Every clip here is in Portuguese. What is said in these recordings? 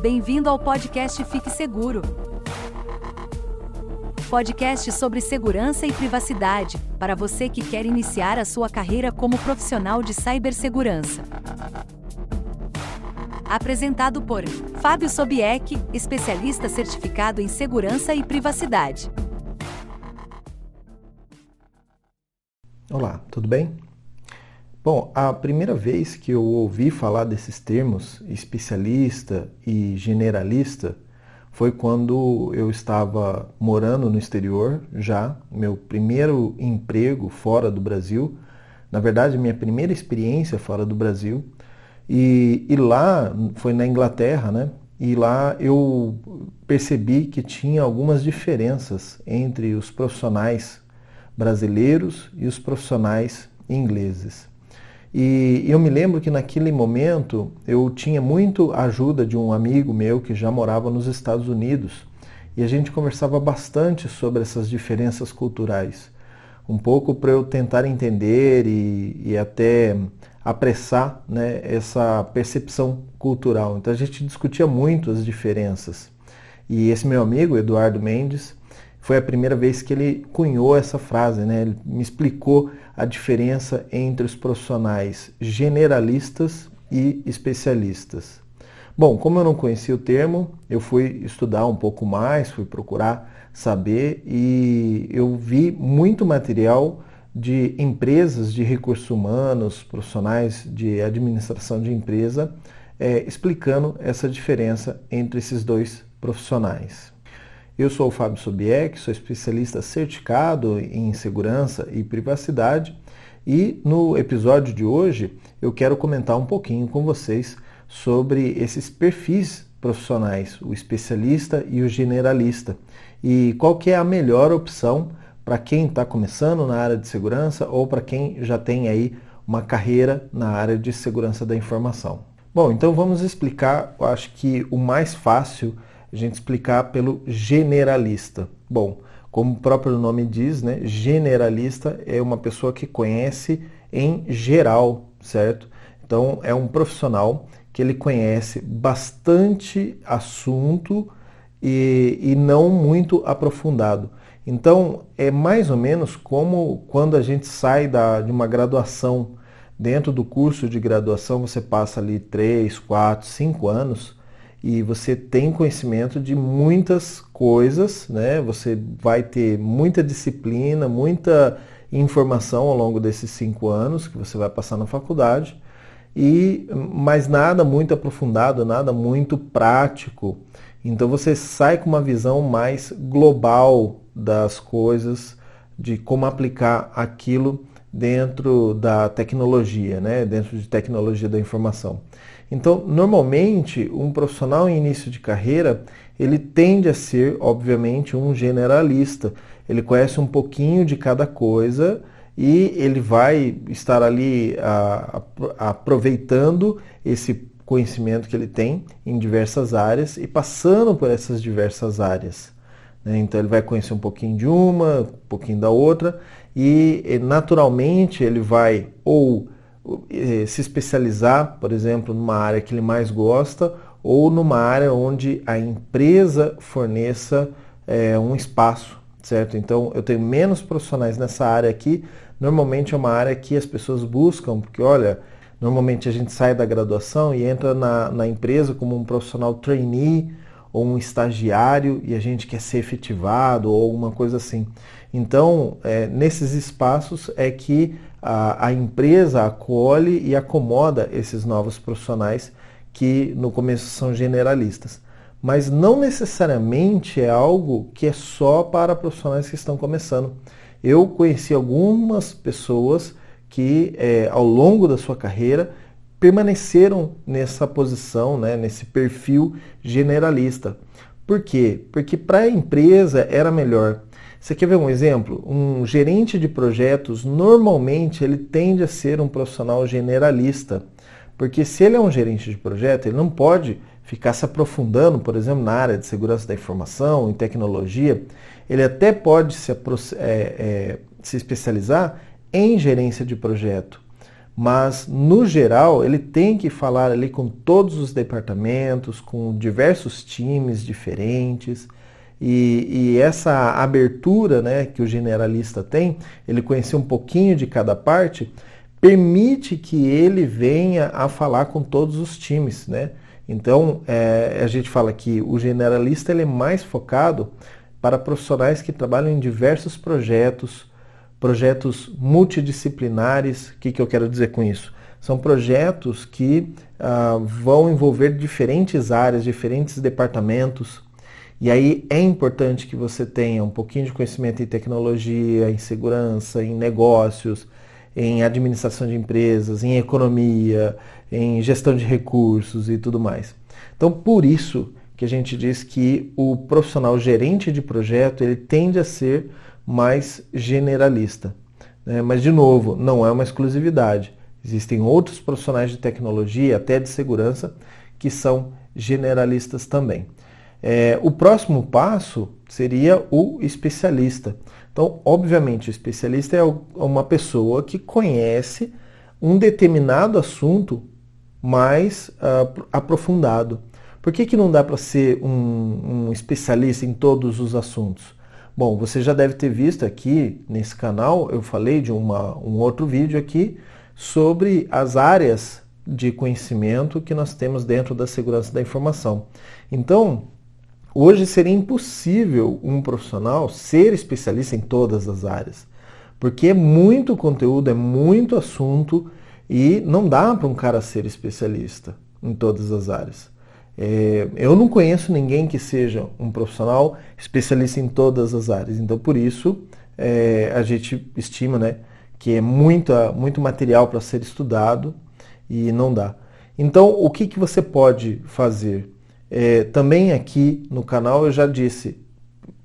Bem-vindo ao podcast Fique Seguro. Podcast sobre segurança e privacidade, para você que quer iniciar a sua carreira como profissional de cibersegurança. Apresentado por Fábio Sobieck, especialista certificado em segurança e privacidade. Olá, tudo bem? Bom, a primeira vez que eu ouvi falar desses termos, especialista e generalista, foi quando eu estava morando no exterior já, meu primeiro emprego fora do Brasil, na verdade, minha primeira experiência fora do Brasil, e, e lá foi na Inglaterra, né? E lá eu percebi que tinha algumas diferenças entre os profissionais brasileiros e os profissionais ingleses. E eu me lembro que naquele momento eu tinha muito ajuda de um amigo meu que já morava nos Estados Unidos e a gente conversava bastante sobre essas diferenças culturais. Um pouco para eu tentar entender e, e até apressar né, essa percepção cultural. Então a gente discutia muito as diferenças. E esse meu amigo, Eduardo Mendes, foi a primeira vez que ele cunhou essa frase, né? Ele me explicou a diferença entre os profissionais generalistas e especialistas. Bom, como eu não conhecia o termo, eu fui estudar um pouco mais, fui procurar saber e eu vi muito material de empresas de recursos humanos, profissionais de administração de empresa, é, explicando essa diferença entre esses dois profissionais. Eu sou o Fábio Sobieck, sou especialista certificado em segurança e privacidade e no episódio de hoje eu quero comentar um pouquinho com vocês sobre esses perfis profissionais, o especialista e o generalista, e qual que é a melhor opção para quem está começando na área de segurança ou para quem já tem aí uma carreira na área de segurança da informação. Bom, então vamos explicar, eu acho que o mais fácil a gente explicar pelo generalista. Bom, como o próprio nome diz, né, generalista é uma pessoa que conhece em geral, certo? Então é um profissional que ele conhece bastante assunto e, e não muito aprofundado. Então é mais ou menos como quando a gente sai da, de uma graduação. Dentro do curso de graduação você passa ali 3, 4, 5 anos e você tem conhecimento de muitas coisas, né? Você vai ter muita disciplina, muita informação ao longo desses cinco anos que você vai passar na faculdade, e mas nada muito aprofundado, nada muito prático. Então você sai com uma visão mais global das coisas, de como aplicar aquilo dentro da tecnologia, né? dentro de tecnologia da informação. Então, normalmente, um profissional em início de carreira, ele tende a ser, obviamente, um generalista. Ele conhece um pouquinho de cada coisa e ele vai estar ali a, a, aproveitando esse conhecimento que ele tem em diversas áreas e passando por essas diversas áreas. Né? Então ele vai conhecer um pouquinho de uma, um pouquinho da outra e naturalmente ele vai ou se especializar, por exemplo, numa área que ele mais gosta ou numa área onde a empresa forneça é, um espaço, certo? Então eu tenho menos profissionais nessa área aqui. Normalmente é uma área que as pessoas buscam, porque olha, normalmente a gente sai da graduação e entra na, na empresa como um profissional trainee ou um estagiário e a gente quer ser efetivado ou alguma coisa assim. Então, é, nesses espaços é que a, a empresa acolhe e acomoda esses novos profissionais que no começo são generalistas. Mas não necessariamente é algo que é só para profissionais que estão começando. Eu conheci algumas pessoas que é, ao longo da sua carreira permaneceram nessa posição, né, nesse perfil generalista. Por quê? Porque para a empresa era melhor você quer ver um exemplo? Um gerente de projetos, normalmente, ele tende a ser um profissional generalista. Porque se ele é um gerente de projeto, ele não pode ficar se aprofundando, por exemplo, na área de segurança da informação, em tecnologia. Ele até pode se, é, é, se especializar em gerência de projeto. mas no geral ele tem que falar ali com todos os departamentos, com diversos times diferentes. E, e, essa abertura né, que o generalista tem, ele conhecer um pouquinho de cada parte, permite que ele venha a falar com todos os times. Né? Então, é, a gente fala que o generalista ele é mais focado para profissionais que trabalham em diversos projetos, projetos multidisciplinares. O que, que eu quero dizer com isso? São projetos que ah, vão envolver diferentes áreas, diferentes departamentos. E aí é importante que você tenha um pouquinho de conhecimento em tecnologia, em segurança, em negócios, em administração de empresas, em economia, em gestão de recursos e tudo mais. Então, por isso que a gente diz que o profissional gerente de projeto ele tende a ser mais generalista. Né? Mas, de novo, não é uma exclusividade. Existem outros profissionais de tecnologia, até de segurança, que são generalistas também. É, o próximo passo seria o especialista. Então, obviamente, o especialista é uma pessoa que conhece um determinado assunto mais uh, aprofundado. Por que, que não dá para ser um, um especialista em todos os assuntos? Bom, você já deve ter visto aqui nesse canal, eu falei de uma, um outro vídeo aqui sobre as áreas de conhecimento que nós temos dentro da segurança da informação. Então, hoje seria impossível um profissional ser especialista em todas as áreas, porque é muito conteúdo, é muito assunto e não dá para um cara ser especialista em todas as áreas. É, eu não conheço ninguém que seja um profissional especialista em todas as áreas. Então, por isso, é, a gente estima né, que é muita, muito material para ser estudado e não dá. Então, o que, que você pode fazer? É, também aqui no canal eu já disse,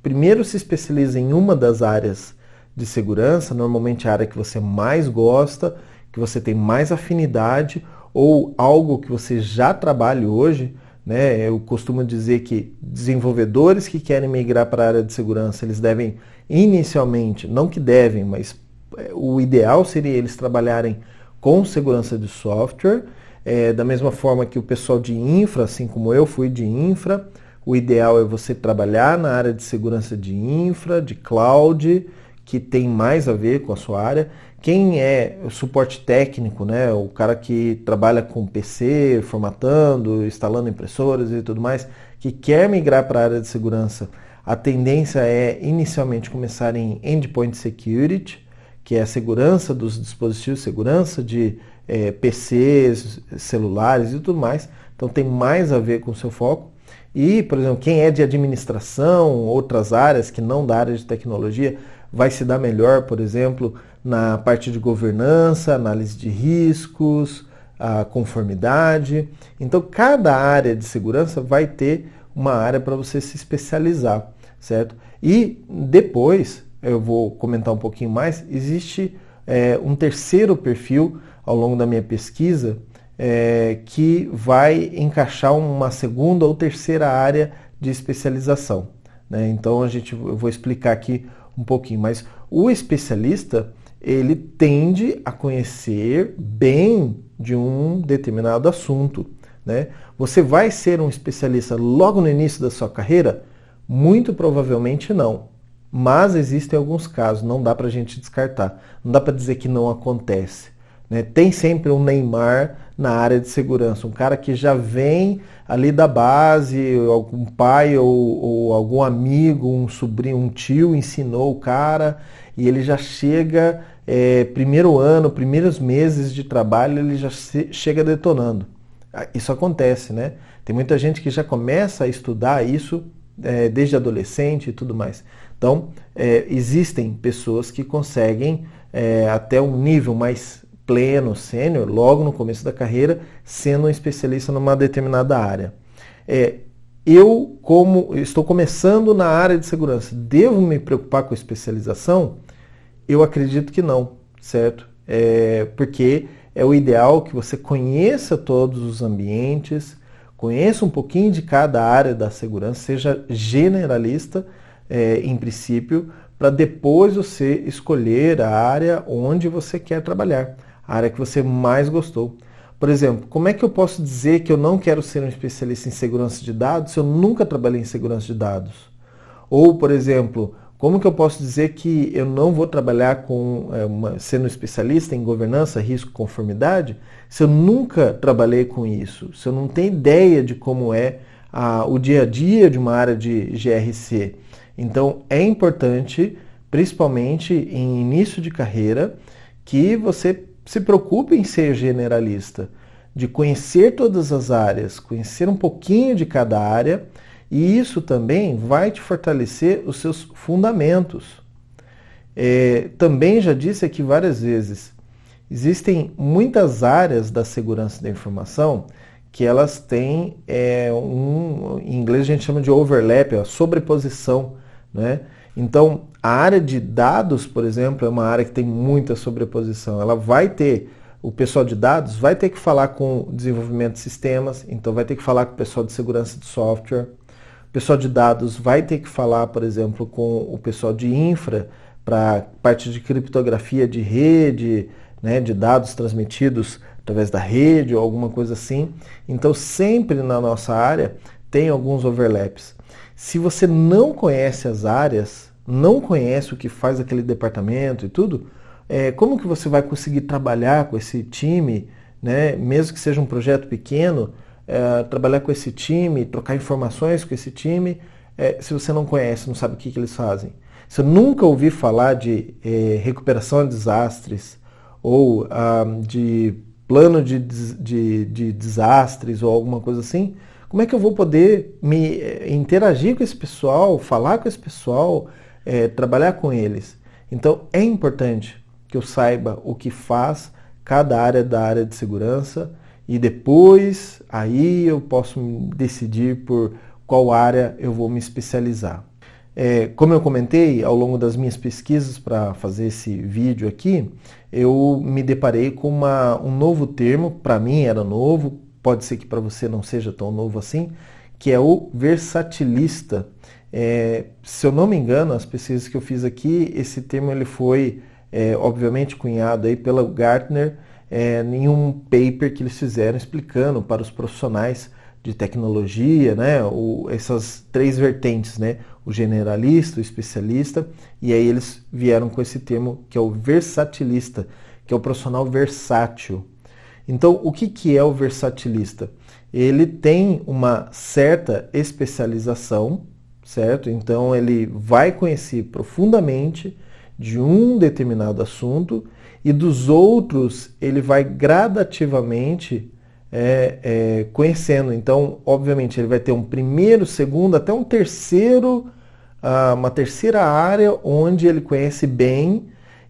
primeiro se especialize em uma das áreas de segurança, normalmente a área que você mais gosta, que você tem mais afinidade ou algo que você já trabalha hoje, né? Eu costumo dizer que desenvolvedores que querem migrar para a área de segurança, eles devem inicialmente, não que devem, mas é, o ideal seria eles trabalharem com segurança de software, é, da mesma forma que o pessoal de infra, assim como eu fui de infra, o ideal é você trabalhar na área de segurança de infra, de cloud, que tem mais a ver com a sua área. Quem é o suporte técnico, né, o cara que trabalha com PC, formatando, instalando impressoras e tudo mais, que quer migrar para a área de segurança, a tendência é inicialmente começar em Endpoint Security, que é a segurança dos dispositivos, segurança de é, PCs, celulares e tudo mais. Então tem mais a ver com o seu foco. E, por exemplo, quem é de administração, outras áreas que não da área de tecnologia, vai se dar melhor, por exemplo, na parte de governança, análise de riscos, a conformidade. Então, cada área de segurança vai ter uma área para você se especializar, certo? E depois, eu vou comentar um pouquinho mais, existe é, um terceiro perfil ao longo da minha pesquisa é, que vai encaixar uma segunda ou terceira área de especialização. Né? Então, a gente, eu vou explicar aqui um pouquinho, mas o especialista ele tende a conhecer bem de um determinado assunto. Né? Você vai ser um especialista logo no início da sua carreira? Muito provavelmente não. Mas existem alguns casos, não dá para a gente descartar. Não dá para dizer que não acontece. Né? Tem sempre um Neymar na área de segurança, um cara que já vem ali da base, algum pai ou, ou algum amigo, um sobrinho, um tio ensinou o cara e ele já chega é, primeiro ano, primeiros meses de trabalho, ele já se, chega detonando. Ah, isso acontece, né? Tem muita gente que já começa a estudar isso é, desde adolescente e tudo mais. Então, é, existem pessoas que conseguem é, até um nível mais pleno, sênior, logo no começo da carreira, sendo um especialista numa determinada área. É, eu, como estou começando na área de segurança, devo me preocupar com especialização? Eu acredito que não, certo? É, porque é o ideal que você conheça todos os ambientes, conheça um pouquinho de cada área da segurança, seja generalista é, em princípio, para depois você escolher a área onde você quer trabalhar. a área que você mais gostou. Por exemplo, como é que eu posso dizer que eu não quero ser um especialista em segurança de dados se eu nunca trabalhei em segurança de dados? Ou, por exemplo, como que eu posso dizer que eu não vou trabalhar com é, uma, sendo especialista em governança, risco, conformidade, se eu nunca trabalhei com isso, se eu não tenho ideia de como é a, o dia a dia de uma área de GRC? Então é importante, principalmente em início de carreira, que você se preocupe em ser generalista, de conhecer todas as áreas, conhecer um pouquinho de cada área, e isso também vai te fortalecer os seus fundamentos. É, também já disse aqui várias vezes, existem muitas áreas da segurança da informação que elas têm é, um, em inglês a gente chama de overlap, a sobreposição, né? Então, a área de dados, por exemplo, é uma área que tem muita sobreposição. Ela vai ter, o pessoal de dados vai ter que falar com o desenvolvimento de sistemas, então vai ter que falar com o pessoal de segurança de software. O pessoal de dados vai ter que falar, por exemplo, com o pessoal de infra para parte de criptografia de rede, né, de dados transmitidos através da rede ou alguma coisa assim. Então, sempre na nossa área tem alguns overlaps. Se você não conhece as áreas, não conhece o que faz aquele departamento e tudo, é, como que você vai conseguir trabalhar com esse time, né? mesmo que seja um projeto pequeno, é, trabalhar com esse time, trocar informações com esse time, é, se você não conhece, não sabe o que, que eles fazem. Se eu nunca ouvi falar de é, recuperação de desastres ou ah, de plano de, de, de desastres ou alguma coisa assim, como é que eu vou poder me eh, interagir com esse pessoal, falar com esse pessoal, é, trabalhar com eles? Então é importante que eu saiba o que faz cada área da área de segurança e depois aí eu posso decidir por qual área eu vou me especializar. É, como eu comentei ao longo das minhas pesquisas para fazer esse vídeo aqui, eu me deparei com uma, um novo termo, para mim era novo, pode ser que para você não seja tão novo assim, que é o versatilista. É, se eu não me engano, as pesquisas que eu fiz aqui, esse termo ele foi é, obviamente cunhado aí pela Gartner é, em um paper que eles fizeram explicando para os profissionais de tecnologia, né, o, essas três vertentes, né, o generalista, o especialista, e aí eles vieram com esse termo que é o versatilista, que é o profissional versátil. Então, o que, que é o versatilista? Ele tem uma certa especialização, certo? Então, ele vai conhecer profundamente de um determinado assunto e dos outros ele vai gradativamente é, é, conhecendo. Então, obviamente, ele vai ter um primeiro, segundo, até um terceiro, uh, uma terceira área onde ele conhece bem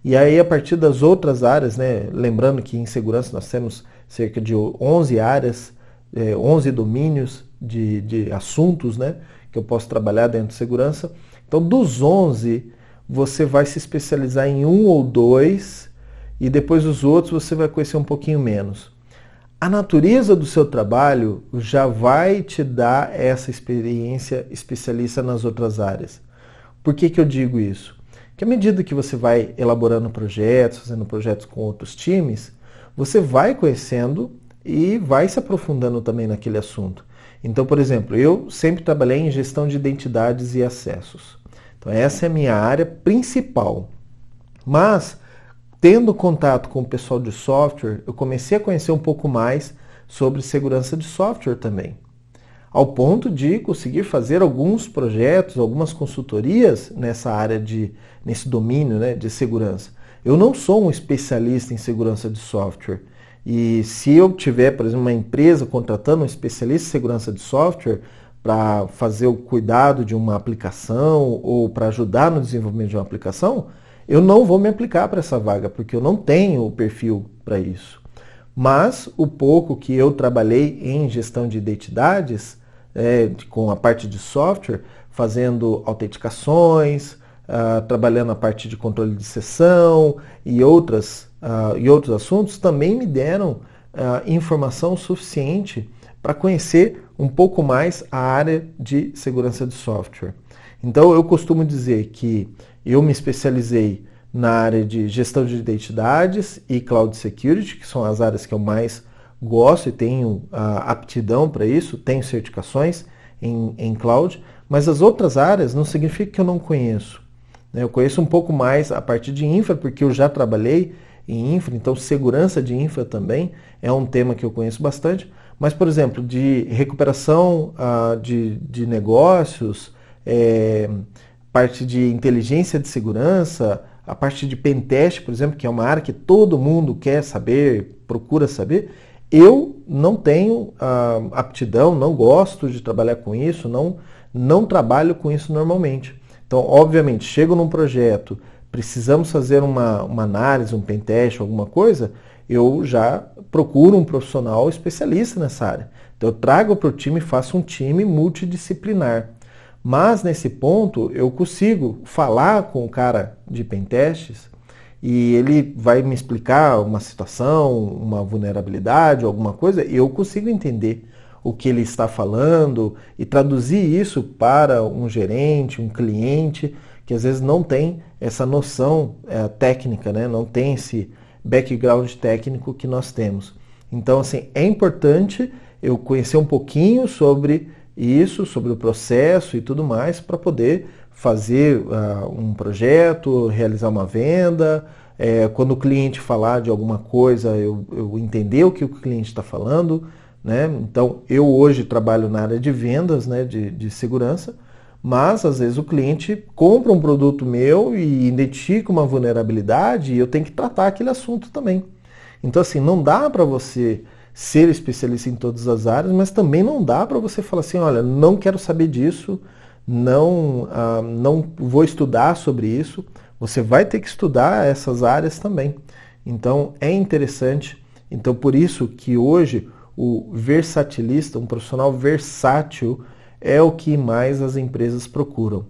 e aí, a partir das outras áreas, né, lembrando que em segurança nós temos cerca de 11 áreas, é, 11 domínios de, de assuntos né, que eu posso trabalhar dentro de segurança. Então, dos 11, você vai se especializar em um ou dois, e depois os outros você vai conhecer um pouquinho menos. A natureza do seu trabalho já vai te dar essa experiência especialista nas outras áreas. Por que, que eu digo isso? Que à medida que você vai elaborando projetos, fazendo projetos com outros times, você vai conhecendo e vai se aprofundando também naquele assunto. Então, por exemplo, eu sempre trabalhei em gestão de identidades e acessos. Então, essa é a minha área principal. Mas, tendo contato com o pessoal de software, eu comecei a conhecer um pouco mais sobre segurança de software também ao ponto de conseguir fazer alguns projetos, algumas consultorias nessa área de nesse domínio né, de segurança. Eu não sou um especialista em segurança de software. E se eu tiver, por exemplo, uma empresa contratando um especialista em segurança de software para fazer o cuidado de uma aplicação ou para ajudar no desenvolvimento de uma aplicação, eu não vou me aplicar para essa vaga, porque eu não tenho o perfil para isso. Mas o pouco que eu trabalhei em gestão de identidades, é, com a parte de software, fazendo autenticações, uh, trabalhando a parte de controle de sessão e, outras, uh, e outros assuntos, também me deram uh, informação suficiente para conhecer um pouco mais a área de segurança de software. Então eu costumo dizer que eu me especializei na área de gestão de identidades e cloud security, que são as áreas que eu mais gosto e tenho a aptidão para isso, tenho certificações em, em cloud, mas as outras áreas não significa que eu não conheço. Né? Eu conheço um pouco mais a partir de infra, porque eu já trabalhei em infra, então segurança de infra também é um tema que eu conheço bastante. Mas, por exemplo, de recuperação uh, de, de negócios, é, parte de inteligência de segurança, a parte de pentest, por exemplo, que é uma área que todo mundo quer saber, procura saber, eu não tenho uh, aptidão, não gosto de trabalhar com isso, não, não trabalho com isso normalmente. Então, obviamente, chego num projeto, precisamos fazer uma, uma análise, um pentest, alguma coisa, eu já procuro um profissional especialista nessa área. Então, eu trago para o time faço um time multidisciplinar. Mas nesse ponto eu consigo falar com o cara de pentestes e ele vai me explicar uma situação, uma vulnerabilidade, alguma coisa, e eu consigo entender o que ele está falando e traduzir isso para um gerente, um cliente, que às vezes não tem essa noção é, técnica, né? não tem esse background técnico que nós temos. Então, assim, é importante eu conhecer um pouquinho sobre isso, sobre o processo e tudo mais, para poder fazer uh, um projeto, realizar uma venda. É, quando o cliente falar de alguma coisa, eu, eu entender o que o cliente está falando. Né? Então, eu hoje trabalho na área de vendas, né, de, de segurança, mas às vezes o cliente compra um produto meu e identifica uma vulnerabilidade e eu tenho que tratar aquele assunto também. Então, assim, não dá para você ser especialista em todas as áreas, mas também não dá para você falar assim, olha, não quero saber disso, não, ah, não vou estudar sobre isso. Você vai ter que estudar essas áreas também. Então é interessante. Então por isso que hoje o versatilista, um profissional versátil, é o que mais as empresas procuram.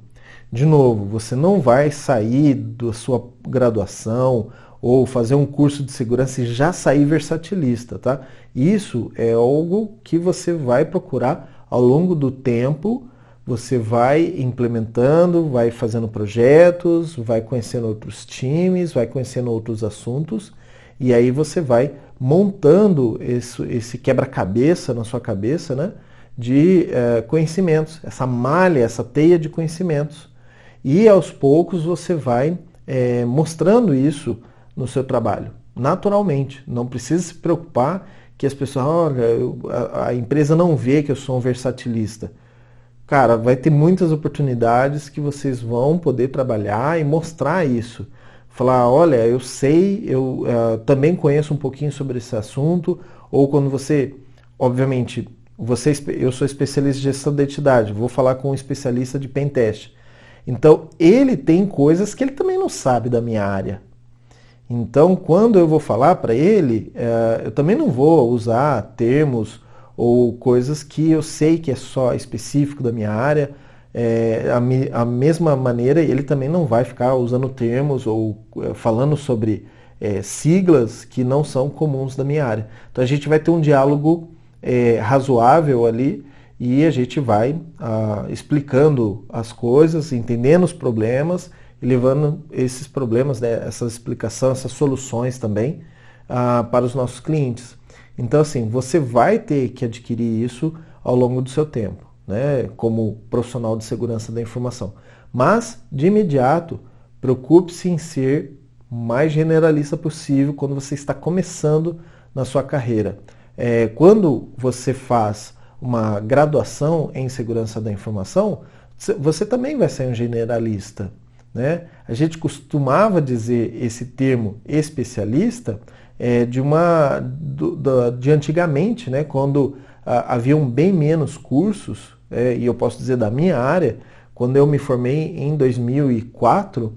De novo, você não vai sair da sua graduação ou fazer um curso de segurança e já sair versatilista, tá? Isso é algo que você vai procurar ao longo do tempo, você vai implementando, vai fazendo projetos, vai conhecendo outros times, vai conhecendo outros assuntos e aí você vai montando esse, esse quebra-cabeça na sua cabeça, né? De eh, conhecimentos, essa malha, essa teia de conhecimentos. E aos poucos você vai eh, mostrando isso no seu trabalho, naturalmente. Não precisa se preocupar que as pessoas, olha, eu, a, a empresa não vê que eu sou um versatilista. Cara, vai ter muitas oportunidades que vocês vão poder trabalhar e mostrar isso. Falar, olha, eu sei, eu uh, também conheço um pouquinho sobre esse assunto, ou quando você, obviamente, você, eu sou especialista em gestão de identidade, vou falar com um especialista de pentest. Então, ele tem coisas que ele também não sabe da minha área. Então, quando eu vou falar para ele, é, eu também não vou usar termos ou coisas que eu sei que é só específico da minha área. É, a, a, mesma maneira, ele também não vai ficar usando termos ou é, falando sobre é, siglas que não são comuns da minha área. Então, a gente vai ter um diálogo é, razoável ali e a gente vai ah, explicando as coisas, entendendo os problemas e levando esses problemas, né, essa explicação, essas soluções também ah, para os nossos clientes. Então, assim, você vai ter que adquirir isso ao longo do seu tempo, né, como profissional de segurança da informação. Mas, de imediato, preocupe-se em ser o mais generalista possível quando você está começando na sua carreira. É, quando você faz uma graduação em segurança da informação, você também vai ser um generalista. Né? A gente costumava dizer esse termo especialista é, de uma do, do, de antigamente, né? quando a, haviam bem menos cursos, é, e eu posso dizer da minha área, quando eu me formei em 2004,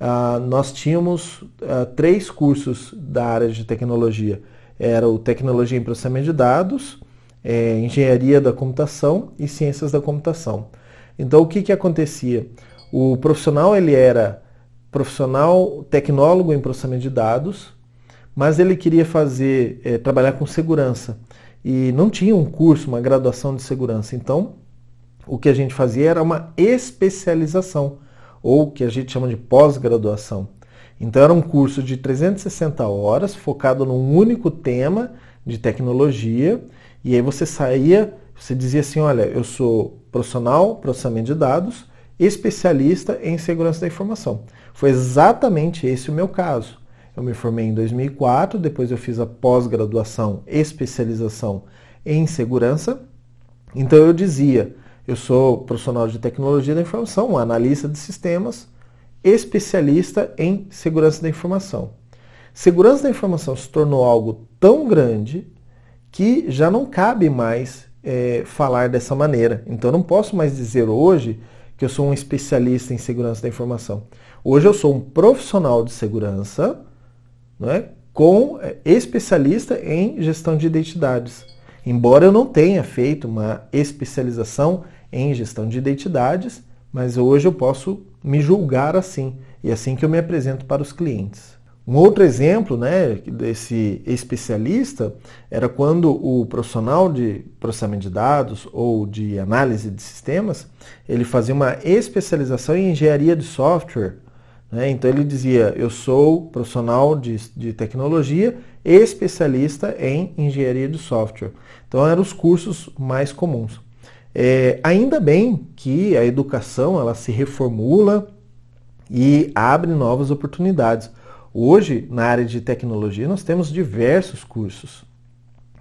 ah, nós tínhamos ah, três cursos da área de tecnologia. Era o Tecnologia em Processamento de Dados, é, Engenharia da Computação e Ciências da Computação. Então o que, que acontecia? O profissional ele era profissional tecnólogo em processamento de dados, mas ele queria fazer é, trabalhar com segurança e não tinha um curso, uma graduação de segurança. Então, o que a gente fazia era uma especialização ou o que a gente chama de pós-graduação. Então era um curso de 360 horas, focado num único tema de tecnologia, e aí você saía, você dizia assim, olha, eu sou profissional, processamento de dados, especialista em segurança da informação. Foi exatamente esse o meu caso. Eu me formei em 2004, depois eu fiz a pós-graduação, especialização em segurança. Então eu dizia, eu sou profissional de tecnologia da informação, analista de sistemas, especialista em segurança da informação. Segurança da informação se tornou algo tão grande que já não cabe mais é, falar dessa maneira. Então eu não posso mais dizer hoje que eu sou um especialista em segurança da informação. Hoje eu sou um profissional de segurança é, com é, especialista em gestão de identidades. Embora eu não tenha feito uma especialização em gestão de identidades, mas hoje eu posso me julgar assim, e é assim que eu me apresento para os clientes. Um outro exemplo né, desse especialista era quando o profissional de processamento de dados ou de análise de sistemas, ele fazia uma especialização em engenharia de software. Né? Então ele dizia, eu sou profissional de, de tecnologia especialista em engenharia de software. Então eram os cursos mais comuns. É, ainda bem que a educação ela se reformula e abre novas oportunidades. Hoje, na área de tecnologia, nós temos diversos cursos.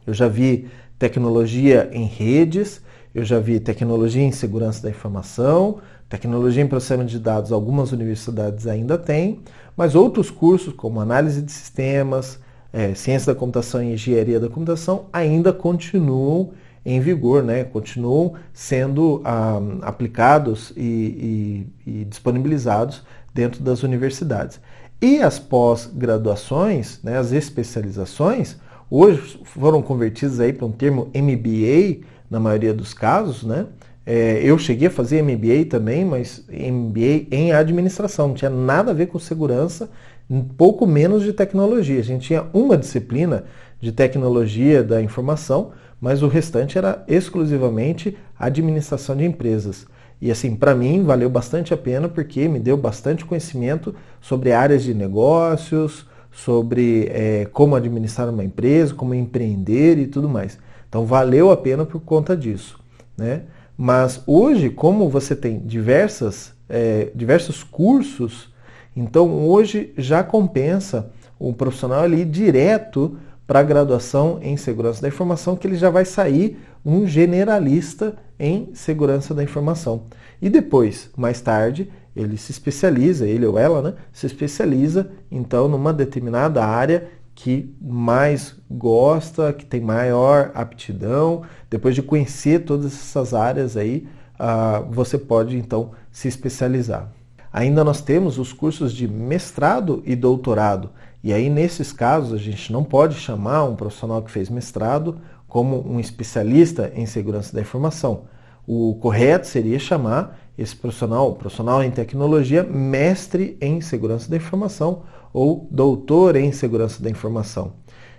Eu já vi tecnologia em redes, eu já vi tecnologia em segurança da informação, tecnologia em processamento de dados, algumas universidades ainda têm, mas outros cursos, como análise de sistemas, é, ciência da computação e engenharia da computação, ainda continuam em vigor, né? continuam sendo ah, aplicados e, e, e disponibilizados dentro das universidades. E as pós-graduações, né, as especializações, hoje foram convertidas aí para um termo MBA, na maioria dos casos, né? É, eu cheguei a fazer MBA também, mas MBA em administração, não tinha nada a ver com segurança, um pouco menos de tecnologia. A gente tinha uma disciplina de tecnologia da informação, mas o restante era exclusivamente administração de empresas. E assim, para mim valeu bastante a pena porque me deu bastante conhecimento sobre áreas de negócios, sobre é, como administrar uma empresa, como empreender e tudo mais. Então valeu a pena por conta disso. Né? Mas hoje, como você tem diversas, é, diversos cursos, então hoje já compensa o profissional ali direto para a graduação em segurança da informação, que ele já vai sair um generalista em segurança da informação. E depois, mais tarde, ele se especializa, ele ou ela, né, se especializa então numa determinada área que mais gosta, que tem maior aptidão. Depois de conhecer todas essas áreas aí, uh, você pode então se especializar. Ainda nós temos os cursos de mestrado e doutorado. E aí, nesses casos, a gente não pode chamar um profissional que fez mestrado como um especialista em segurança da informação. O correto seria chamar esse profissional, profissional em tecnologia, mestre em segurança da informação ou doutor em segurança da informação.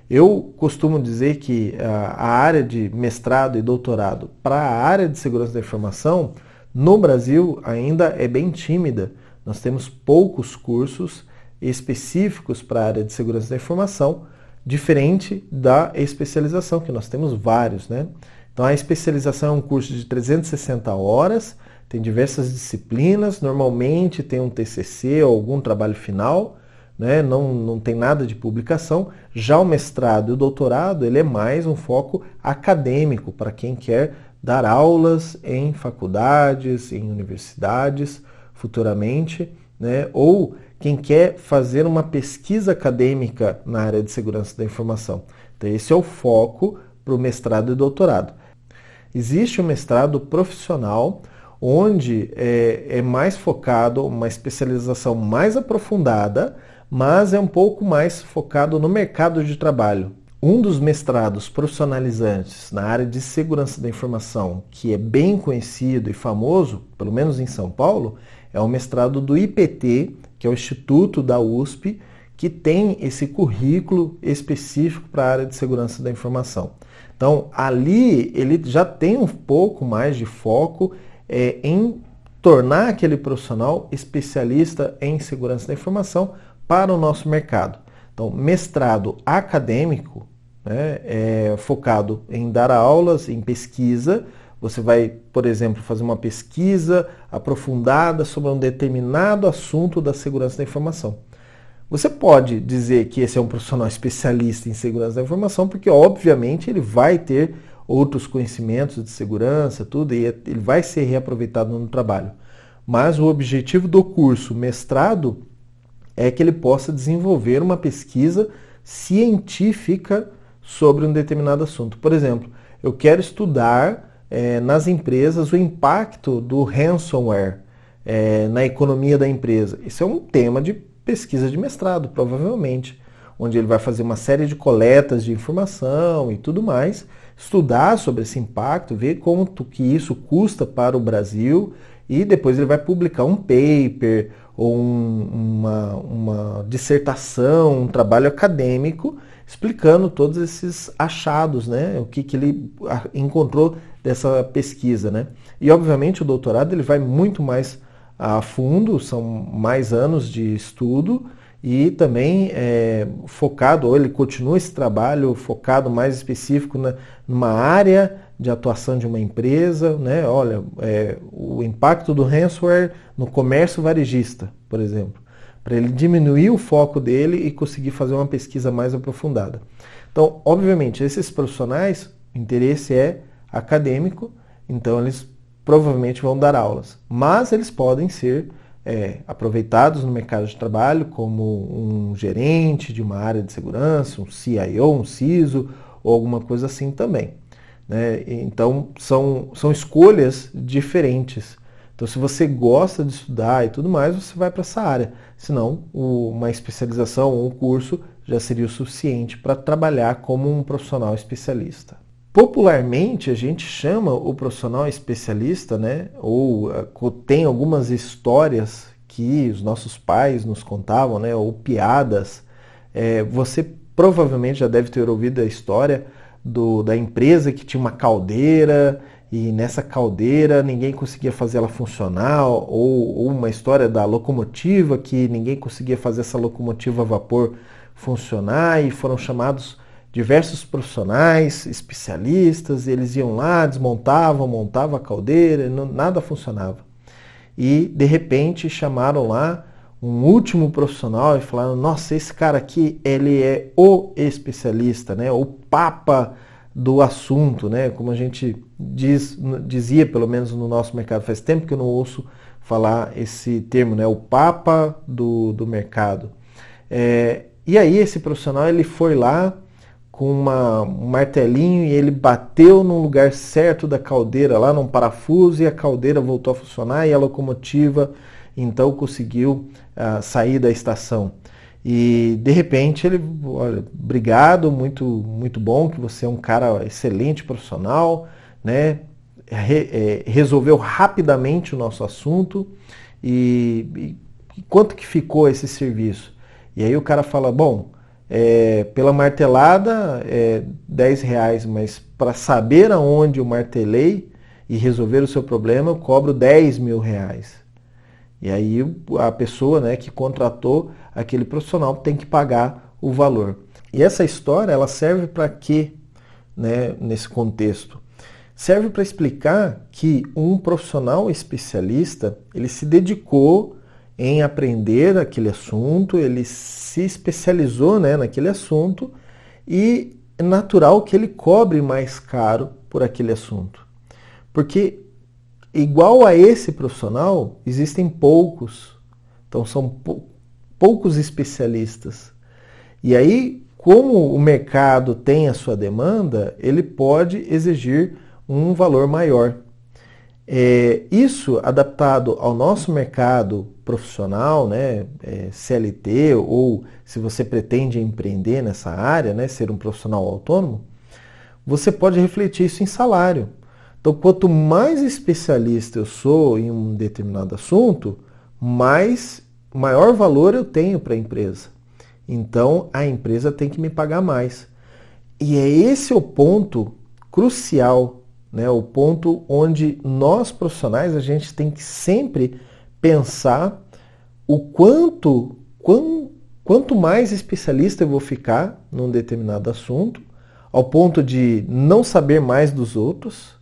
Eu costumo dizer que a área de mestrado e doutorado para a área de segurança da informação no Brasil ainda é bem tímida. Nós temos poucos cursos específicos para a área de segurança da informação, diferente da especialização, que nós temos vários, né? Então a especialização é um curso de 360 horas, tem diversas disciplinas, normalmente tem um TCC ou algum trabalho final, né? não, não tem nada de publicação. Já o mestrado e o doutorado, ele é mais um foco acadêmico para quem quer dar aulas em faculdades, em universidades futuramente, né? ou quem quer fazer uma pesquisa acadêmica na área de segurança da informação. Então, esse é o foco para o mestrado e doutorado. Existe o mestrado profissional, onde é, é mais focado, uma especialização mais aprofundada, mas é um pouco mais focado no mercado de trabalho. Um dos mestrados profissionalizantes na área de segurança da informação, que é bem conhecido e famoso, pelo menos em São Paulo, é o mestrado do IPT, que é o Instituto da USP, que tem esse currículo específico para a área de segurança da informação. Então, ali ele já tem um pouco mais de foco é, em tornar aquele profissional especialista em segurança da informação para o nosso mercado. Então, mestrado acadêmico, né, é focado em dar aulas, em pesquisa. Você vai, por exemplo, fazer uma pesquisa aprofundada sobre um determinado assunto da segurança da informação. Você pode dizer que esse é um profissional especialista em segurança da informação, porque obviamente ele vai ter outros conhecimentos de segurança, tudo, e ele vai ser reaproveitado no trabalho. Mas o objetivo do curso mestrado é que ele possa desenvolver uma pesquisa científica sobre um determinado assunto. Por exemplo, eu quero estudar é, nas empresas o impacto do ransomware é, na economia da empresa. Isso é um tema de pesquisa de mestrado, provavelmente, onde ele vai fazer uma série de coletas de informação e tudo mais, estudar sobre esse impacto, ver quanto que isso custa para o Brasil e depois ele vai publicar um paper ou um, uma, uma dissertação, um trabalho acadêmico explicando todos esses achados, né? O que, que ele encontrou dessa pesquisa, né? E obviamente o doutorado ele vai muito mais a fundo, são mais anos de estudo e também é, focado, ou ele continua esse trabalho focado mais específico na, numa área de atuação de uma empresa, né? Olha, é, o impacto do ransomware no comércio varejista, por exemplo, para ele diminuir o foco dele e conseguir fazer uma pesquisa mais aprofundada. Então, obviamente, esses profissionais, o interesse é acadêmico, então eles provavelmente vão dar aulas, mas eles podem ser é, aproveitados no mercado de trabalho como um gerente de uma área de segurança, um CIO, um CISO ou alguma coisa assim também. Né? Então são, são escolhas diferentes. Então se você gosta de estudar e tudo mais, você vai para essa área. Senão uma especialização ou um curso já seria o suficiente para trabalhar como um profissional especialista. Popularmente a gente chama o profissional especialista, né? Ou uh, tem algumas histórias que os nossos pais nos contavam, né? Ou piadas. É, você provavelmente já deve ter ouvido a história do, da empresa que tinha uma caldeira e nessa caldeira ninguém conseguia fazer ela funcionar, ou, ou uma história da locomotiva que ninguém conseguia fazer essa locomotiva a vapor funcionar e foram chamados diversos profissionais, especialistas, eles iam lá, desmontavam, montavam a caldeira, não, nada funcionava. E de repente chamaram lá um último profissional e falaram: "Nossa, esse cara aqui, ele é o especialista, né? O papa do assunto, né? Como a gente diz, dizia, pelo menos no nosso mercado, faz tempo que eu não ouço falar esse termo, né? O papa do, do mercado. É, e aí esse profissional ele foi lá com uma, um martelinho e ele bateu no lugar certo da caldeira, lá num parafuso, e a caldeira voltou a funcionar e a locomotiva então conseguiu uh, sair da estação. E de repente ele, olha, obrigado, muito, muito bom, que você é um cara excelente profissional, né? Re, é, resolveu rapidamente o nosso assunto e, e, e quanto que ficou esse serviço? E aí o cara fala, bom, é, pela martelada é 10 reais, mas para saber aonde eu martelei e resolver o seu problema, eu cobro 10 mil reais. E aí a pessoa né, que contratou aquele profissional tem que pagar o valor. E essa história ela serve para quê né, nesse contexto? Serve para explicar que um profissional especialista ele se dedicou em aprender aquele assunto, ele se especializou né, naquele assunto e é natural que ele cobre mais caro por aquele assunto. Porque igual a esse profissional, existem poucos. Então são pou poucos especialistas. E aí, como o mercado tem a sua demanda, ele pode exigir um valor maior. É, isso adaptado ao nosso mercado profissional, né, é, CLT, ou se você pretende empreender nessa área, né, ser um profissional autônomo, você pode refletir isso em salário. Então, quanto mais especialista eu sou em um determinado assunto, mais maior valor eu tenho para a empresa. Então, a empresa tem que me pagar mais. E é esse o ponto crucial né? O ponto onde nós profissionais a gente tem que sempre pensar o quanto, quão, quanto mais especialista eu vou ficar num determinado assunto, ao ponto de não saber mais dos outros,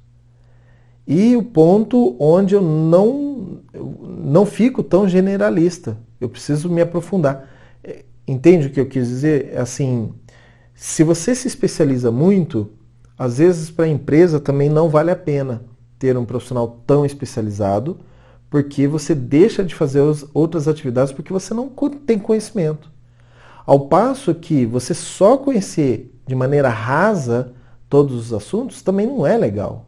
e o ponto onde eu não, eu não fico tão generalista. Eu preciso me aprofundar. É, entende o que eu quis dizer? Assim, se você se especializa muito, às vezes para a empresa também não vale a pena ter um profissional tão especializado, porque você deixa de fazer outras atividades porque você não tem conhecimento. Ao passo que você só conhecer de maneira rasa todos os assuntos também não é legal.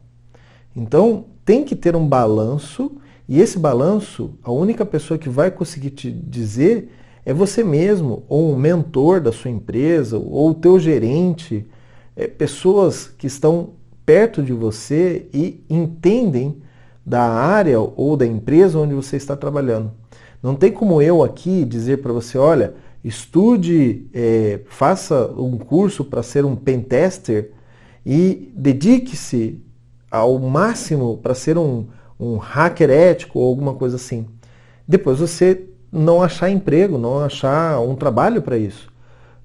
Então tem que ter um balanço e esse balanço, a única pessoa que vai conseguir te dizer é você mesmo, ou um mentor da sua empresa, ou o teu gerente, é, pessoas que estão perto de você e entendem da área ou da empresa onde você está trabalhando. Não tem como eu aqui dizer para você, olha, estude, é, faça um curso para ser um pentester e dedique-se ao máximo para ser um, um hacker ético ou alguma coisa assim. Depois você não achar emprego, não achar um trabalho para isso.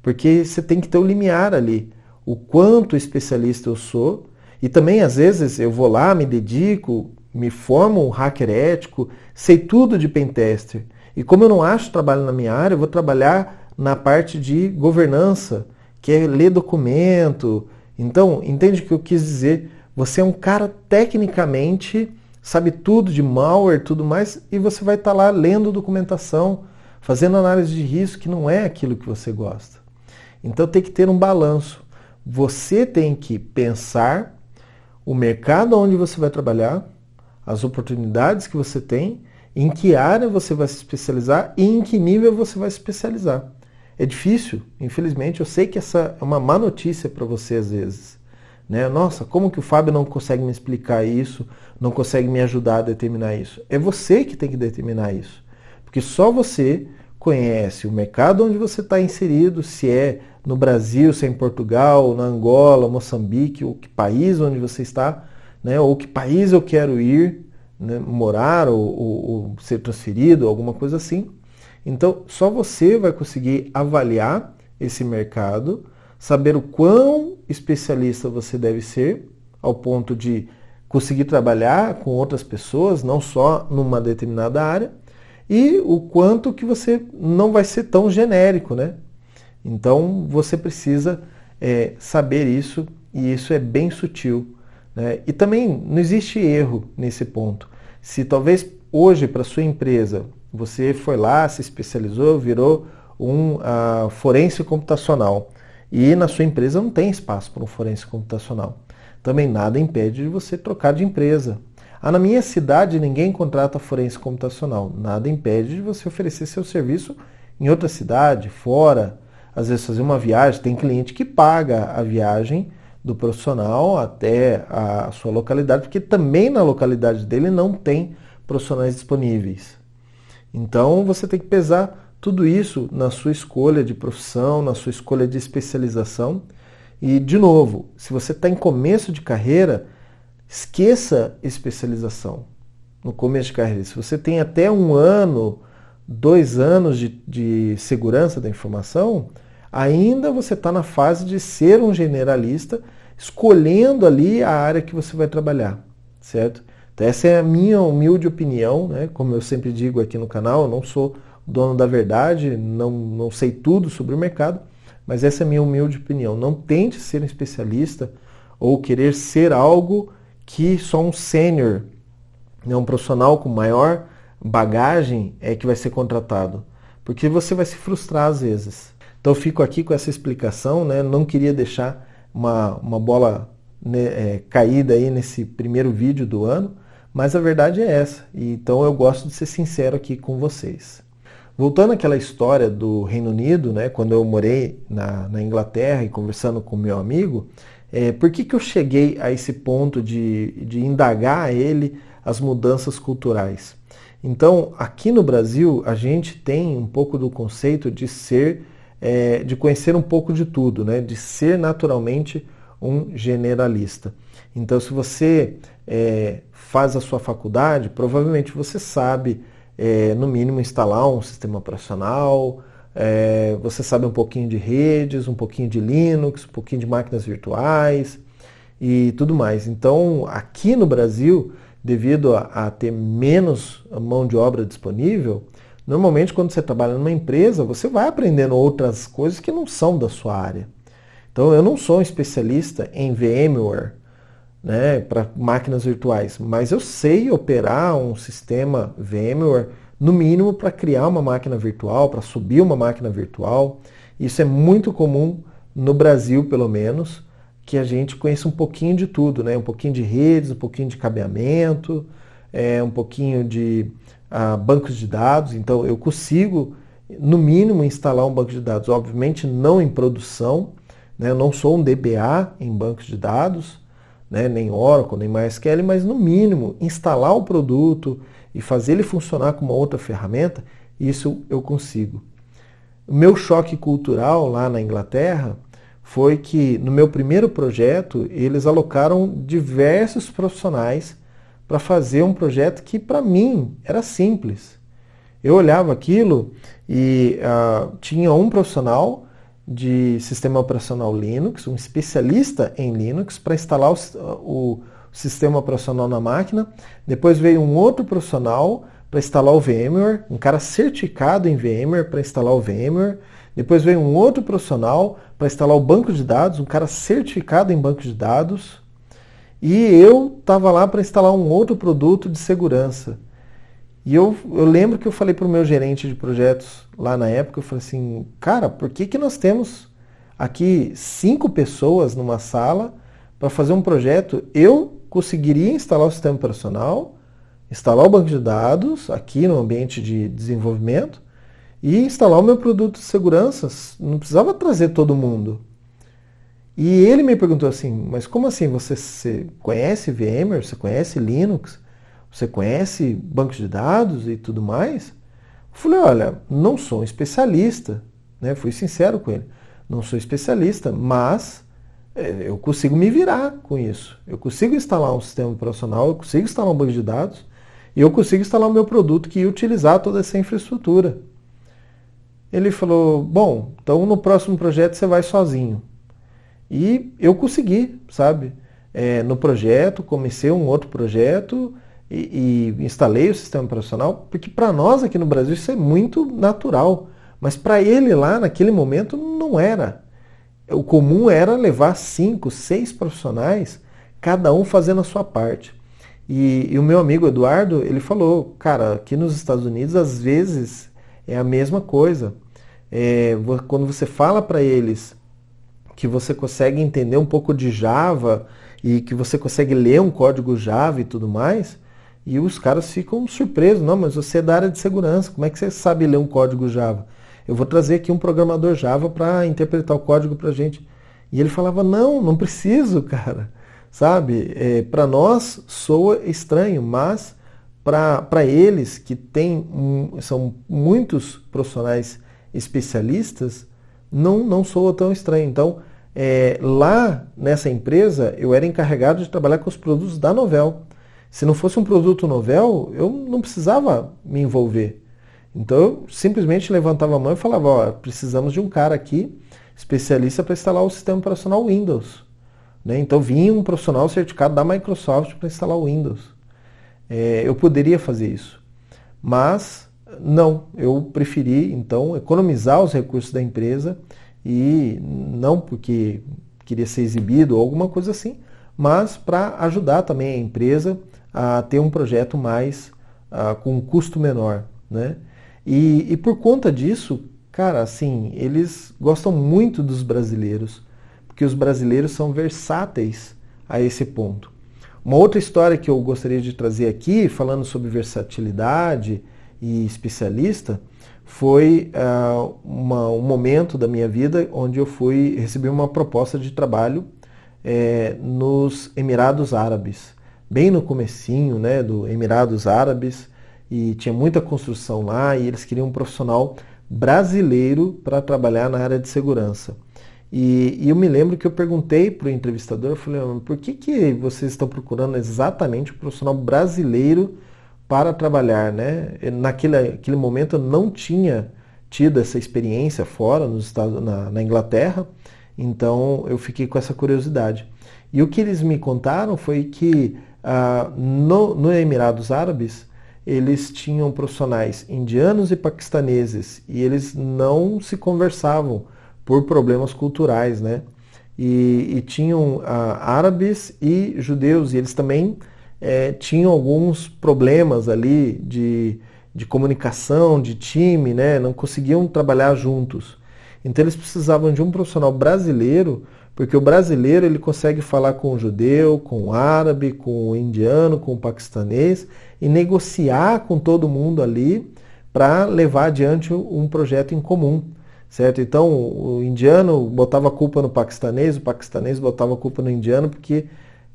Porque você tem que ter o limiar ali. O quanto especialista eu sou. E também, às vezes, eu vou lá, me dedico, me formo um hacker ético, sei tudo de pentester. E como eu não acho trabalho na minha área, eu vou trabalhar na parte de governança, que é ler documento. Então, entende o que eu quis dizer? Você é um cara tecnicamente, sabe tudo de malware, tudo mais, e você vai estar tá lá lendo documentação, fazendo análise de risco, que não é aquilo que você gosta. Então tem que ter um balanço. Você tem que pensar o mercado onde você vai trabalhar, as oportunidades que você tem, em que área você vai se especializar e em que nível você vai se especializar. É difícil, infelizmente, eu sei que essa é uma má notícia para você às vezes. Né? Nossa, como que o Fábio não consegue me explicar isso, não consegue me ajudar a determinar isso? É você que tem que determinar isso. Porque só você conhece o mercado onde você está inserido, se é no Brasil, se é em Portugal, na Angola, Moçambique, ou que país onde você está, né? ou que país eu quero ir né? morar ou, ou, ou ser transferido, alguma coisa assim. Então, só você vai conseguir avaliar esse mercado, saber o quão especialista você deve ser, ao ponto de conseguir trabalhar com outras pessoas, não só numa determinada área, e o quanto que você não vai ser tão genérico, né? Então você precisa é, saber isso e isso é bem sutil. Né? E também não existe erro nesse ponto. Se talvez hoje para sua empresa você foi lá, se especializou, virou um uh, forense computacional e na sua empresa não tem espaço para um forense computacional. Também nada impede de você trocar de empresa. Ah, na minha cidade ninguém contrata forense computacional. Nada impede de você oferecer seu serviço em outra cidade, fora. Às vezes fazer uma viagem, tem cliente que paga a viagem do profissional até a sua localidade, porque também na localidade dele não tem profissionais disponíveis. Então você tem que pesar tudo isso na sua escolha de profissão, na sua escolha de especialização. E, de novo, se você está em começo de carreira, esqueça especialização no começo de carreira. Se você tem até um ano, dois anos de, de segurança da informação, ainda você está na fase de ser um generalista, escolhendo ali a área que você vai trabalhar, certo? Então, essa é a minha humilde opinião, né? como eu sempre digo aqui no canal, eu não sou dono da verdade, não, não sei tudo sobre o mercado, mas essa é a minha humilde opinião. Não tente ser um especialista ou querer ser algo que só um sênior, né, um profissional com maior bagagem é que vai ser contratado. Porque você vai se frustrar às vezes. Então eu fico aqui com essa explicação, né? não queria deixar uma, uma bola né, é, caída aí nesse primeiro vídeo do ano, mas a verdade é essa. Então eu gosto de ser sincero aqui com vocês. Voltando àquela história do Reino Unido, né, quando eu morei na, na Inglaterra e conversando com meu amigo, é, por que, que eu cheguei a esse ponto de, de indagar a ele as mudanças culturais? Então, aqui no Brasil, a gente tem um pouco do conceito de ser, é, de conhecer um pouco de tudo, né, de ser naturalmente um generalista. Então, se você é, faz a sua faculdade, provavelmente você sabe é, no mínimo, instalar um sistema operacional, é, você sabe um pouquinho de redes, um pouquinho de Linux, um pouquinho de máquinas virtuais e tudo mais. Então, aqui no Brasil, devido a, a ter menos mão de obra disponível, normalmente quando você trabalha numa empresa, você vai aprendendo outras coisas que não são da sua área. Então, eu não sou um especialista em VMware, né, para máquinas virtuais, mas eu sei operar um sistema VMware no mínimo para criar uma máquina virtual, para subir uma máquina virtual. Isso é muito comum no Brasil, pelo menos, que a gente conheça um pouquinho de tudo, né? Um pouquinho de redes, um pouquinho de cabeamento, é, um pouquinho de ah, bancos de dados. Então, eu consigo, no mínimo, instalar um banco de dados. Obviamente, não em produção, né? Eu não sou um DBA em bancos de dados, né? nem Oracle, nem MySQL, mas no mínimo, instalar o produto, e fazer ele funcionar com uma outra ferramenta, isso eu consigo. O meu choque cultural lá na Inglaterra foi que no meu primeiro projeto eles alocaram diversos profissionais para fazer um projeto que para mim era simples. Eu olhava aquilo e uh, tinha um profissional de sistema operacional Linux, um especialista em Linux, para instalar o, o sistema operacional na máquina. Depois veio um outro profissional para instalar o VMware, um cara certificado em VMware para instalar o VMware. Depois veio um outro profissional para instalar o banco de dados, um cara certificado em banco de dados. E eu estava lá para instalar um outro produto de segurança. E eu, eu lembro que eu falei para o meu gerente de projetos lá na época, eu falei assim, cara, por que, que nós temos aqui cinco pessoas numa sala para fazer um projeto? Eu conseguiria instalar o sistema operacional, instalar o banco de dados aqui no ambiente de desenvolvimento e instalar o meu produto de segurança. Não precisava trazer todo mundo. E ele me perguntou assim, mas como assim? Você, você conhece VMware? Você conhece Linux? Você conhece bancos de dados e tudo mais? Eu falei, olha, não sou um especialista, né? Fui sincero com ele. Não sou especialista, mas é, eu consigo me virar com isso. Eu consigo instalar um sistema operacional, eu consigo instalar um banco de dados e eu consigo instalar o meu produto que ia utilizar toda essa infraestrutura. Ele falou: Bom, então no próximo projeto você vai sozinho. E eu consegui, sabe? É, no projeto, comecei um outro projeto e, e instalei o sistema operacional, porque para nós aqui no Brasil isso é muito natural. Mas para ele lá, naquele momento, não era o comum era levar cinco, seis profissionais, cada um fazendo a sua parte. E, e, o meu amigo Eduardo, ele falou, cara, aqui nos Estados Unidos às vezes é a mesma coisa. É, quando você fala para eles que você consegue entender um pouco de Java e que você consegue ler um código Java e tudo mais, e os caras ficam surpresos, não, mas você é da área de segurança, como é que você sabe ler um código Java? eu vou trazer aqui um programador Java para interpretar o código para gente. E ele falava, não, não preciso, cara. Sabe? É, para nós soa estranho, mas para eles que tem, são muitos profissionais especialistas, não, não soa tão estranho. Então, é, lá nessa empresa, eu era encarregado de trabalhar com os produtos da Novel. Se não fosse um produto Novel, eu não precisava me envolver. Então eu simplesmente levantava a mão e falava, ó, precisamos de um cara aqui, especialista para instalar o sistema operacional Windows. Né? Então vinha um profissional certificado da Microsoft para instalar o Windows. É, eu poderia fazer isso. Mas não, eu preferi então economizar os recursos da empresa e não porque queria ser exibido ou alguma coisa assim, mas para ajudar também a empresa a ter um projeto mais uh, com um custo menor. Né? E, e por conta disso, cara, assim, eles gostam muito dos brasileiros, porque os brasileiros são versáteis a esse ponto. Uma outra história que eu gostaria de trazer aqui, falando sobre versatilidade e especialista, foi uh, uma, um momento da minha vida onde eu fui receber uma proposta de trabalho é, nos Emirados Árabes, bem no comecinho né, do Emirados Árabes, e tinha muita construção lá e eles queriam um profissional brasileiro para trabalhar na área de segurança. E, e, eu me lembro que eu perguntei para o entrevistador, eu falei, por que, que vocês estão procurando exatamente um profissional brasileiro para trabalhar, né? Naquele aquele momento eu não tinha tido essa experiência fora, nos Estados, na, na Inglaterra, então eu fiquei com essa curiosidade. E o que eles me contaram foi que ah, no, no Emirados Árabes eles tinham profissionais indianos e paquistaneses e eles não se conversavam por problemas culturais, né? E, e tinham ah, árabes e judeus e eles também eh, tinham alguns problemas ali de, de comunicação, de time, né? Não conseguiam trabalhar juntos. Então eles precisavam de um profissional brasileiro porque o brasileiro ele consegue falar com o judeu, com o árabe, com o indiano, com o paquistanês e negociar com todo mundo ali para levar adiante um projeto em comum, certo? Então o indiano botava culpa no paquistanês, o paquistanês botava culpa no indiano porque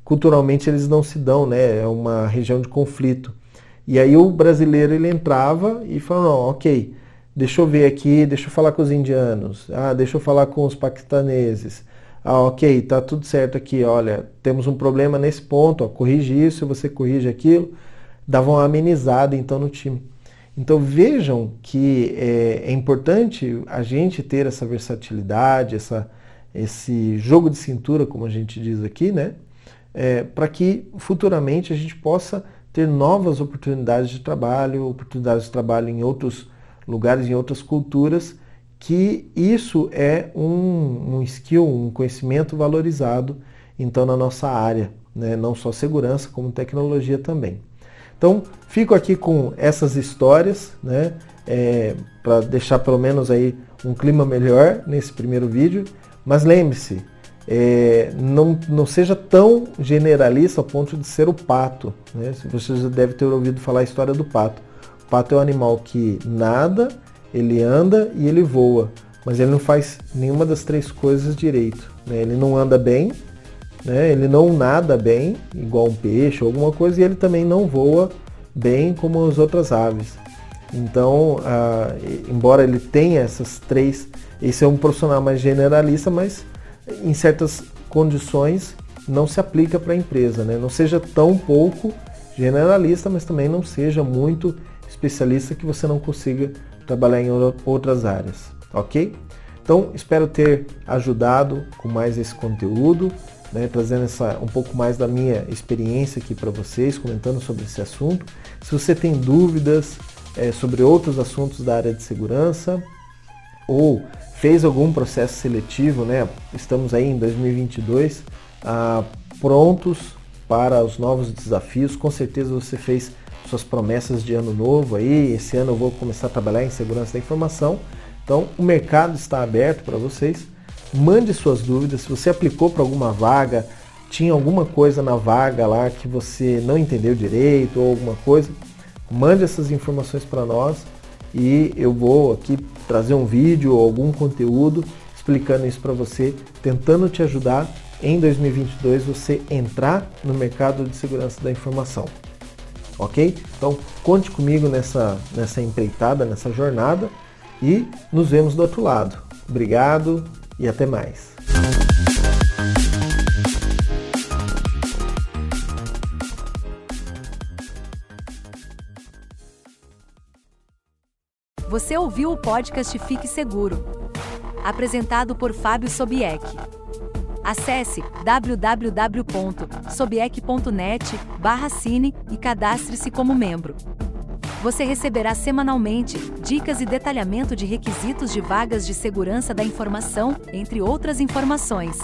culturalmente eles não se dão, né? É uma região de conflito. E aí o brasileiro ele entrava e falou, não, ok, deixa eu ver aqui, deixa eu falar com os indianos, ah, deixa eu falar com os paquistaneses, ah, ok, tá tudo certo aqui, olha, temos um problema nesse ponto, ó, corrige isso, você corrige aquilo, dava uma amenizada então no time. Então vejam que é, é importante a gente ter essa versatilidade, essa, esse jogo de cintura, como a gente diz aqui, né? É, para que futuramente a gente possa ter novas oportunidades de trabalho, oportunidades de trabalho em outros lugares, em outras culturas, que isso é um, um skill, um conhecimento valorizado então na nossa área, né? não só segurança, como tecnologia também. Então, fico aqui com essas histórias, né? É, para deixar pelo menos aí um clima melhor nesse primeiro vídeo. Mas lembre-se, é, não, não seja tão generalista ao ponto de ser o pato. Né? Você já deve ter ouvido falar a história do pato. O pato é um animal que nada, ele anda e ele voa, mas ele não faz nenhuma das três coisas direito. Né? Ele não anda bem, né? ele não nada bem, igual um peixe ou alguma coisa, e ele também não voa bem como as outras aves. Então, ah, embora ele tenha essas três, esse é um profissional mais generalista, mas em certas condições não se aplica para a empresa. Né? Não seja tão pouco generalista, mas também não seja muito especialista que você não consiga trabalhar em outras áreas, ok? Então, espero ter ajudado com mais esse conteúdo, né, trazendo essa, um pouco mais da minha experiência aqui para vocês, comentando sobre esse assunto. Se você tem dúvidas é, sobre outros assuntos da área de segurança ou fez algum processo seletivo, né, estamos aí em 2022, ah, prontos para os novos desafios. Com certeza você fez suas promessas de ano novo aí. Esse ano eu vou começar a trabalhar em segurança da informação. Então, o mercado está aberto para vocês. Mande suas dúvidas. Se você aplicou para alguma vaga, tinha alguma coisa na vaga lá que você não entendeu direito ou alguma coisa, mande essas informações para nós e eu vou aqui trazer um vídeo ou algum conteúdo explicando isso para você, tentando te ajudar em 2022 você entrar no mercado de segurança da informação ok? Então conte comigo nessa, nessa empreitada, nessa jornada e nos vemos do outro lado. Obrigado e até mais. Você ouviu o podcast Fique Seguro, apresentado por Fábio Sobieck. Acesse www.sobiec.net/cine e cadastre-se como membro. Você receberá semanalmente dicas e detalhamento de requisitos de vagas de segurança da informação, entre outras informações.